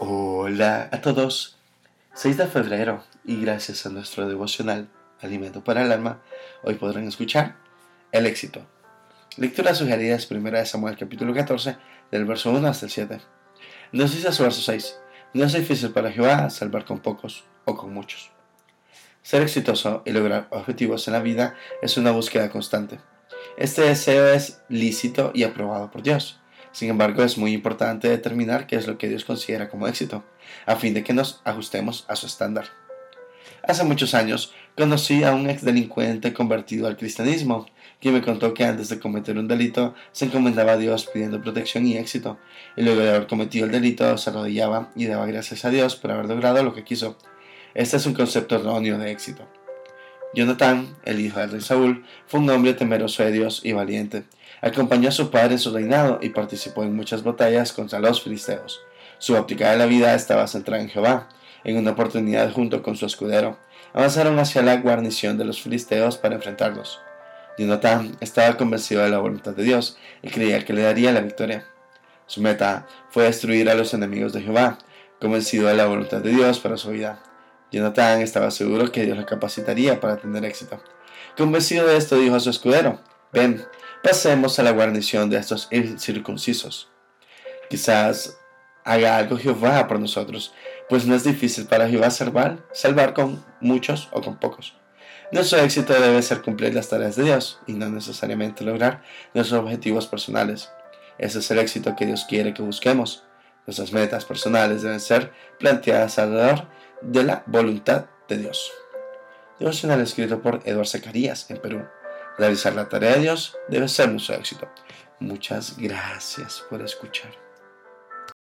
Hola a todos. 6 de febrero y gracias a nuestro devocional Alimento para el Alma, hoy podrán escuchar El éxito. Lectura sugerida es 1 Samuel capítulo 14 del verso 1 hasta el 7. Nos dice su verso 6. No es difícil para Jehová salvar con pocos o con muchos. Ser exitoso y lograr objetivos en la vida es una búsqueda constante. Este deseo es lícito y aprobado por Dios. Sin embargo, es muy importante determinar qué es lo que Dios considera como éxito, a fin de que nos ajustemos a su estándar. Hace muchos años conocí a un ex delincuente convertido al cristianismo, quien me contó que antes de cometer un delito se encomendaba a Dios pidiendo protección y éxito, y luego de haber cometido el delito se arrodillaba y daba gracias a Dios por haber logrado lo que quiso. Este es un concepto erróneo de éxito. Jonathan, el hijo del rey Saúl, fue un hombre temeroso de Dios y valiente. Acompañó a su padre en su reinado y participó en muchas batallas contra los filisteos. Su óptica de la vida estaba centrada en Jehová. En una oportunidad, junto con su escudero, avanzaron hacia la guarnición de los filisteos para enfrentarlos. Jonathan estaba convencido de la voluntad de Dios y creía que le daría la victoria. Su meta fue destruir a los enemigos de Jehová, convencido de la voluntad de Dios para su vida. Jonathan estaba seguro que Dios lo capacitaría para tener éxito. Convencido de esto, dijo a su escudero, ven, pasemos a la guarnición de estos incircuncisos. Quizás haga algo Jehová por nosotros, pues no es difícil para Jehová salvar, salvar con muchos o con pocos. Nuestro éxito debe ser cumplir las tareas de Dios y no necesariamente lograr nuestros objetivos personales. Ese es el éxito que Dios quiere que busquemos. Nuestras metas personales deben ser planteadas alrededor de la voluntad de Dios. Devocional escrito por Eduardo Zacarías en Perú. Realizar la tarea de Dios debe ser nuestro éxito. Muchas gracias por escuchar.